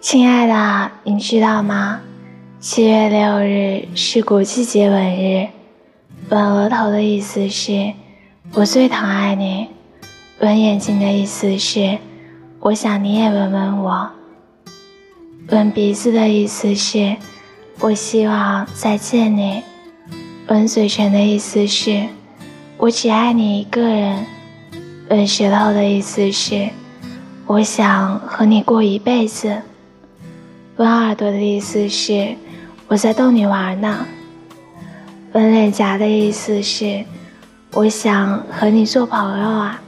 亲爱的，你知道吗？七月六日是国际接吻日。吻额头的意思是“我最疼爱你”，吻眼睛的意思是“我想你也吻吻我”。吻鼻子的意思是“我希望再见你”。吻嘴唇的意思是“我只爱你一个人”。吻舌头的意思是“我想和你过一辈子”。吻耳朵的意思是“我在逗你玩呢”。吻脸颊的意思是“我想和你做朋友啊”。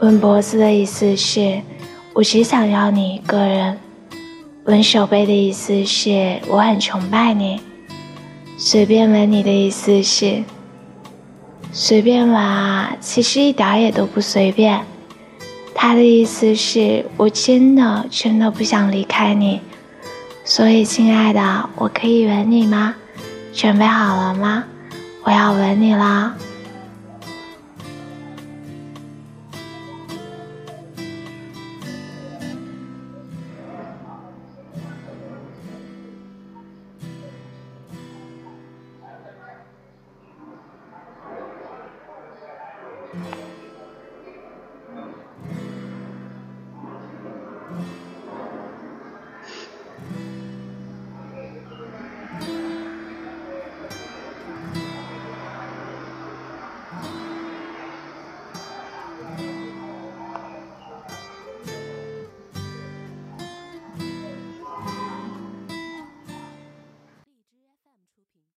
吻脖子的意思是“我只想要你一个人”。吻手背的意思是“我很崇拜你”。随便吻你的意思是“随便吻啊”，其实一点也都不随便。他的意思是我真的真的不想离开你。所以，亲爱的，我可以吻你吗？准备好了吗？我要吻你啦！